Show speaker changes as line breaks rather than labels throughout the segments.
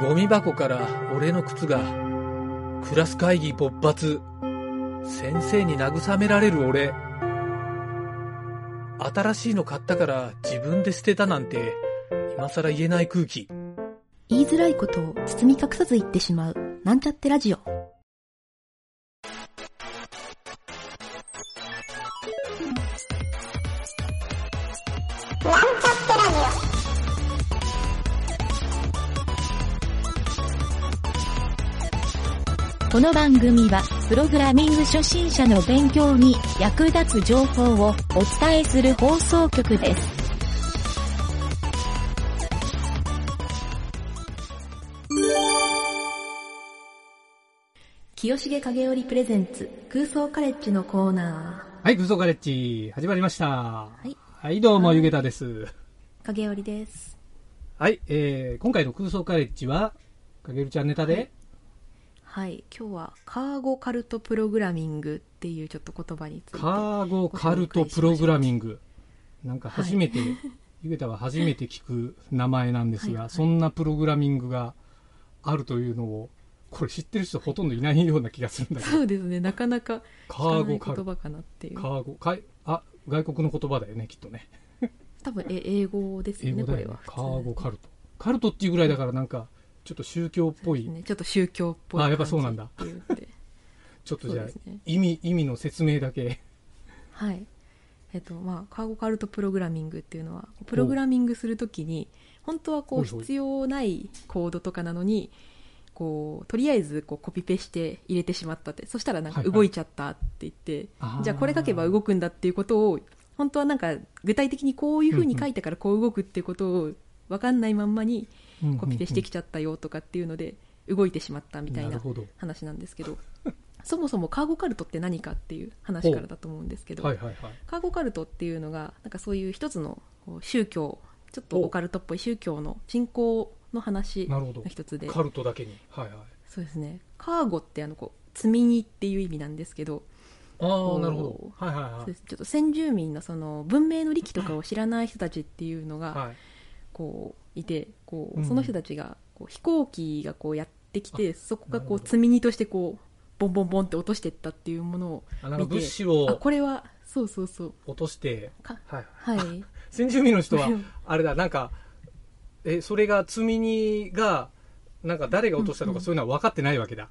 ゴミ箱から俺の靴が。クラス会議勃発。先生に慰められる俺。新しいの買ったから自分で捨てたなんて、今更言えない空気。
言いづらいことを包み隠さず言ってしまう、なんちゃってラジオ。この番組は、プログラミング初心者の勉強に役立つ情報をお伝えする放送局です。清重影織プレゼンツ空想カレッジのコーナ
はい、空想カレッジ、始まりました。はい
はい。
どうも、
はい
ゆげたです。
ー。影織です。
はい、えー、今回の空想カレッジは、かげるちゃんネタで、
はい。今日はカーゴカルトプログラミングっていうちょっと言葉について。
カーゴカルトプログラミング。なんか初めて、ゆげたは初めて聞く名前なんですが、
はいはい
そんなプログラミングがあるというのを、これ知ってる人ほとんどいないような気がするんだけど、
そうですね。なかなか
カーゴカルト。
言葉かなっていう。
カーゴ、かい、あ、外国の言葉だよね、きっとね。
多分え英語ですよね、
ね
これは。。
カーゴカルト。カルトっていうぐらいだからなんか、ちょっと宗教っぽい、
ね、ちょっと宗教っぽい
あやっぱそうなんだ。ちょっとじゃあ、
ね。
意味、意味の説明だけ。
はい。えっと、まあ、カーゴカルトプログラミングっていうのは、プログラミングするときに、本当はこう必要ないコードとかなのに、こう、とりあえずこうコピペして入れてしまったって、そしたらなんか
はいはい。
動いちゃったって言って、
あー。
じゃあこれ書けば動くんだっていうことを、本当はなんか具体的にこういうふうに書いたからこう動くっていうことを分かんないまんまにコピペしてきちゃったよとかっていうので、動いてしまったみたいな。話なんですけど、そもそもカーゴカルトって何かっていう話からだと思うんですけど、
はいはいはい。
カーゴカルトっていうのがなんかそういう一つの宗教ちょっとオカルトっぽい宗教の信仰の話の。一つで
カルトだけに。はいはい。
そうですねカーゴってあのこう積み荷っていう意味なんですけど
あなるほど。はいはいはい
ちょっと先住民のその文明の利器とかを知らない人たちっていうのが
はい。
こういてこ
う
うん。その人たちがこう飛行機がこうやってきてそこがこう積み荷としてこうボンボンボンって落としていったっていうもの。を見て。
物資
あ
を
これはそうそうそう。
落として、
か
はい。
はい。
先住民の人は、あれだ、なんか、え、それが積み荷が、なんか誰が落としたと
うんうん
かそういうのは分かってないわけだ。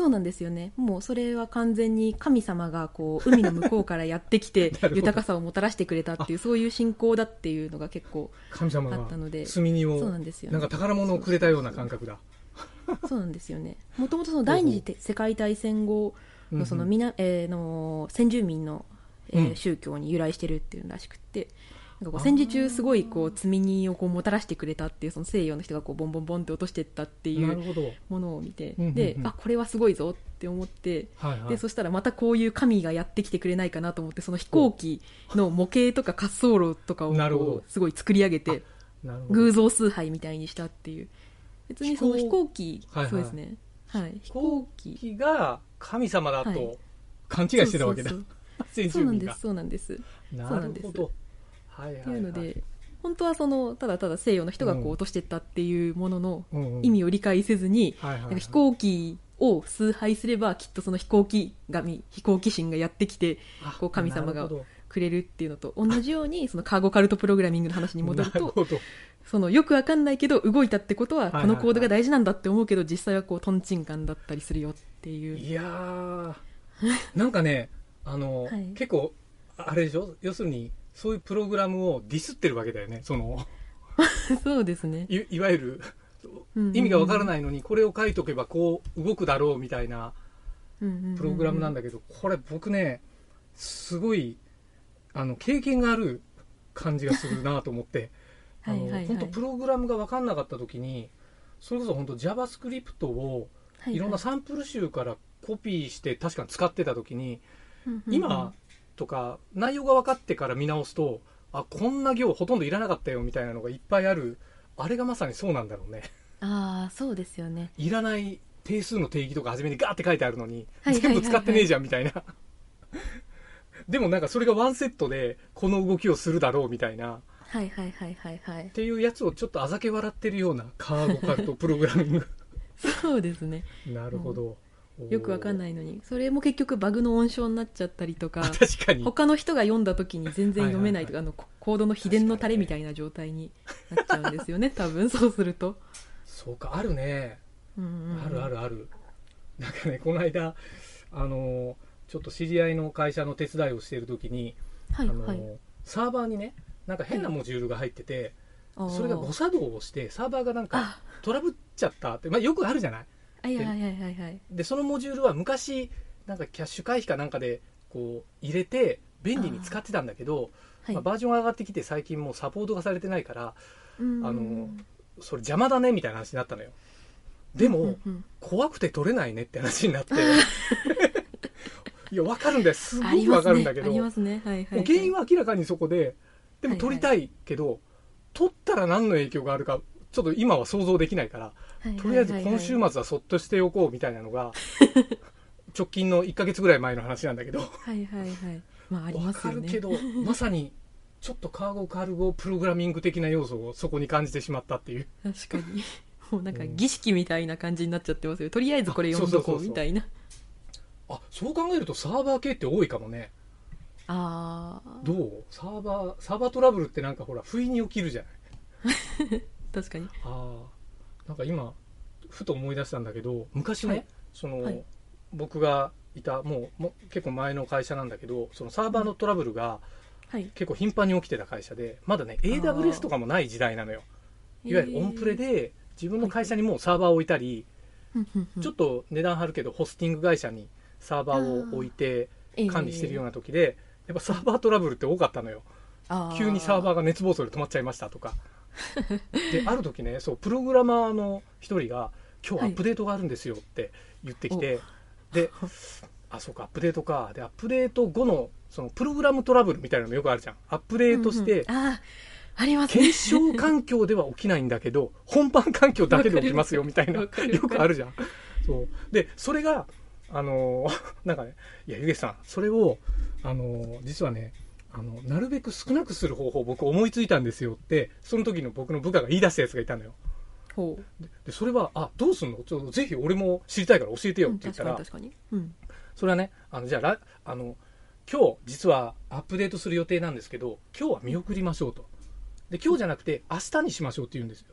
そうなんですよね。もうそれは完全に神様がこう海の向こうからやってきて 豊かさをもたらしてくれたっていうそういう信仰だっていうのが結構
神様が
あったので。
積み荷を
そうなん、ですよ、ね、
なんか宝物をくれたような感覚だ。
そうなんですよね。もともとその第二次世界大戦後のそのみな、えーの先住民の、えー
うん。
宗教に由来してるっていうらしくってなんかこう戦時中すごいこう積み荷をこうもたらしてくれたっていうその西洋の人がこうボンボンボンって落としていったっていう
なるほど。
ものを見て、
うんうんうん。
であこれはすごいぞって思って
はいはい。
で。そしたらまたこういう神がやってきてくれないかなと思ってその飛行機の模型とか滑走路とかをすごい作り上げて。偶像崇拝みたいにしたっていう。別にその飛
飛行
行機
はいはい。
そうですね。はい飛
飛行
行機
機が神様だ
はい。
と勘違いしてたわけだ。
そう。そうな。んですそうなんです。
な
そうなんですっていうので本当はそのただただ西洋の人がこ
う
落としてったっていうものの意味を理解せずに飛行機を崇拝すればきっとその飛行機神飛行機神がやってきて
あ
こう神様がくれるっていうのと同じようにそのカーゴカルトプログラミングの話に戻ると。そのよくわかんないけど動いたってことはこのコードが大事なんだって思うけど実際はこうトンチンカンだったりするよっていう。
いやー、なんかね、あの、
はい。
結構、あれでしょ？要するに、そういうプログラムをディスってるわけだよね。その、
そうですね。
いいわゆる、
うん
意味がわから
い
ないのに、これを書いとけばこう動くだろうみたいなプログラムなんだけど、これ僕ね、すごい、あの、経験がある感じがするなと思って、あの、本当プログラムがわかんなかった時に、それこそ本当 JavaScript をいろんなサンプル集からコピーして確かに使ってた時に、今とか内容が分かってから見直すとあこんな行ほとんどいらなかったよみたいなのがいっぱいある。あれがまさにそうなんだろうね。
ああそうですよね。
いらない定数の定義とか初めにガーって書いてあるのに、全部使ってねえじゃんみたいな。でもなんかそれがワンセットでこの動きをするだろうみたいな。
はいはいはいはいはい。
っていうやつをちょっとあざけ笑ってるようなカーゴカルトプログラミング。
そうですね。
なるほど、
よくわかん
い
ないのに。それも結局バグの温床になっちゃったりとか
確かに。
他の人が読んだ時に全然読めないとか、
はい
あのココードの秘伝のタレみたいな状態になっちゃうんですよね多分。そうすると、
そうかあるね。
うんうんうん。
あるあるある。なんかねこの間あのちょっと知り合いの会社の手伝いをしている時に、あの
はいはい。
サーバーにねなんか変なモジュールが入ってて、
あー。
それが誤作動をしてサーバーがなんか
あ。
トラブっちゃったって、まあ、よくあるじゃない？
はいはいはいはいはい。
でそのモジュールは昔なんかキャッシュ回避かなんかでこう入れて便利に使ってたんだけど
はい。
まあ、バージョンが上がってきて最近もうサポートがされてないから
うん。
あのそれ邪魔だねみたいな話になったのよ。でも、
うんうん
怖くて取れないねって話になって。いや分かるんだよ。すごく
ありますね
分かるんだけど、
ありますね。はいはい、はい、
もう原因は明らかにそこででも
はいはい。
取りたいけど、取ったら何の影響があるかちょっと今は想像できないから、
はい
とりあえず今週末
は
はそっとしておこうみたいなのが 直近の1ヶ月ぐらい前の話なんだけど。
いはいはいはい。まああり
わ
ますよね。
かるけどまさにちょっとカーゴカルゴプログラミング的な要素をそこに感じてしまったっていう。
確かに。もうなんか儀式みたいな感じになっちゃってますよ。とりあえずこれ読んどこ
う
みたいな。
あそう考えるとサーバー系って多いかもね。
ああ
どう？サーバーサーバートラブルってなんかほら不意に起きるじゃない
確かに。
ああなんか今ふと思い出したんだけど昔ね、
はい。
その、
はい。
僕がいたもうもう結構前の会社なんだけどそのサーバーのトラブルが
はい。
結構頻繁に起きてた会社でまだね AWS とかもない時代なのよ。いわゆるオンプレで自分の会社にもうサーバーを置いたり、ちょっと値段張るけどホスティング会社にサーバーを置いて管理してるような時で、やっぱサーバートラブルって多かったのよ。急にサーバー
が
が熱暴走で止まっちゃいましたとかである時ねそうプログラマーの一人が「今日アップデートがあるんですよ」って言ってきて、であそうかアップデートか。でアップデート後のそのプログラムトラブルみたいなのよくあるじゃん。アップデートして、
ああありますね。
検証環境では起きないんだけど 本番環境だけで起きますよみたいなよくあるじゃん。そう。でそれがあのー なんかねいやゆげさんそれをあのー実はねあのなるべく少なくする方法を僕思いついたんですよってその時の僕の部下が言い出したやつがいたのよ。
ほう。
ででそれはあどうすんの？ちょっとぜひ俺も知りたいから教えてよっ
うん
て言ったら、
確かに確かに。うん。
それはねあのじゃあらあの今日実はアップデートする予定なんですけど今日は見送りましょうと。で今日じゃなくて明日にしましょうって言うんですよ。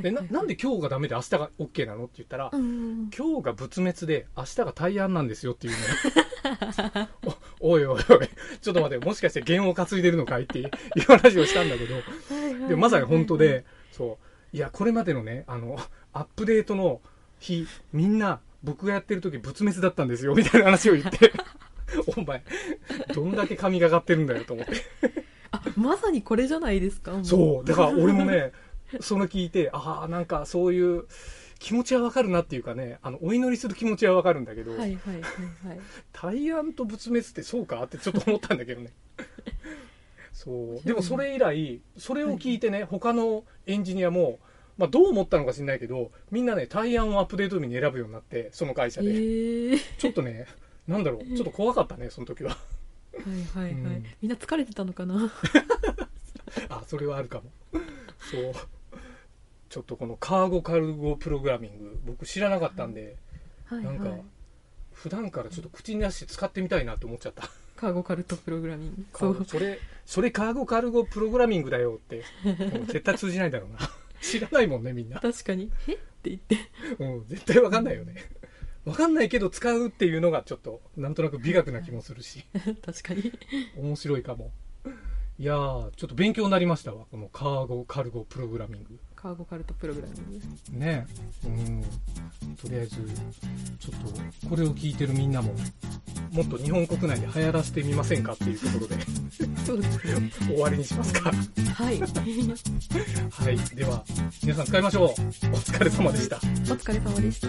でななんで今日がダメで明日が OK なの？って言ったら、
うんうん
今日が仏滅で明日が大安なんですよっていうね おおいおいおい。ちょっと待ってもしかして弦を担いでるのかいっていう話をしたんだけど。
うん
でもまさに本当でそう。いやこれまでのねあのアップデートの日みんな僕がやってる時仏滅だったんですよみたいな話を言って。お前どんだけ神がかってるんだよと思って。
あまさにこれじゃないですかも
そう。だから俺もねその聞いてああなんかそういう気持ちはわかるなっていうかねあのお祈りする気持ちはわかるんだけど、
はいはいはいはい。
大安と仏滅ってそうかってちょっと思ったんだけどね。そう。でもそれ以来それを聞いてね、他のエンジニアも、まあ、どう思ったのか知んないけどみんなね大安をアップデート日に選ぶようになってその会社
え
で、
ー。
ちょっとねなんだろう ちょっと怖かったねその時は。
はいはいはい、
うん。
みんな疲れてたのかな？
あそれはあるかも。そうちょっとこのカーゴカルゴプログラミング僕知らなかったんで、
はい
なんか
はい
普段からちょっと口に出して使ってみたいなって思っちゃった。
カーゴカルトプログラミング。
カ
そう。
それそれカーゴカルゴプログラミングだよって 絶対通じないだろうな。知らないもんねみんな、
確かに。え？って言って。
うん、絶対わかんないよね。わかんないけど使うっていうのがちょっとなんとなく美学な気もするし。
確かに。
面白いかも。いやーちょっと勉強になりましたわこのカーゴカルゴプログラミング
カーゴカルトプログラミング
ねうん。とりあえずちょっとこれを聞いてるみんなももっと日本国内で流行らせてみませんかっていうところで。
そうですね。
終わりにしますか。
はい。
はい。では皆さん使いましょう。お疲れ様でした。
お疲れ様でした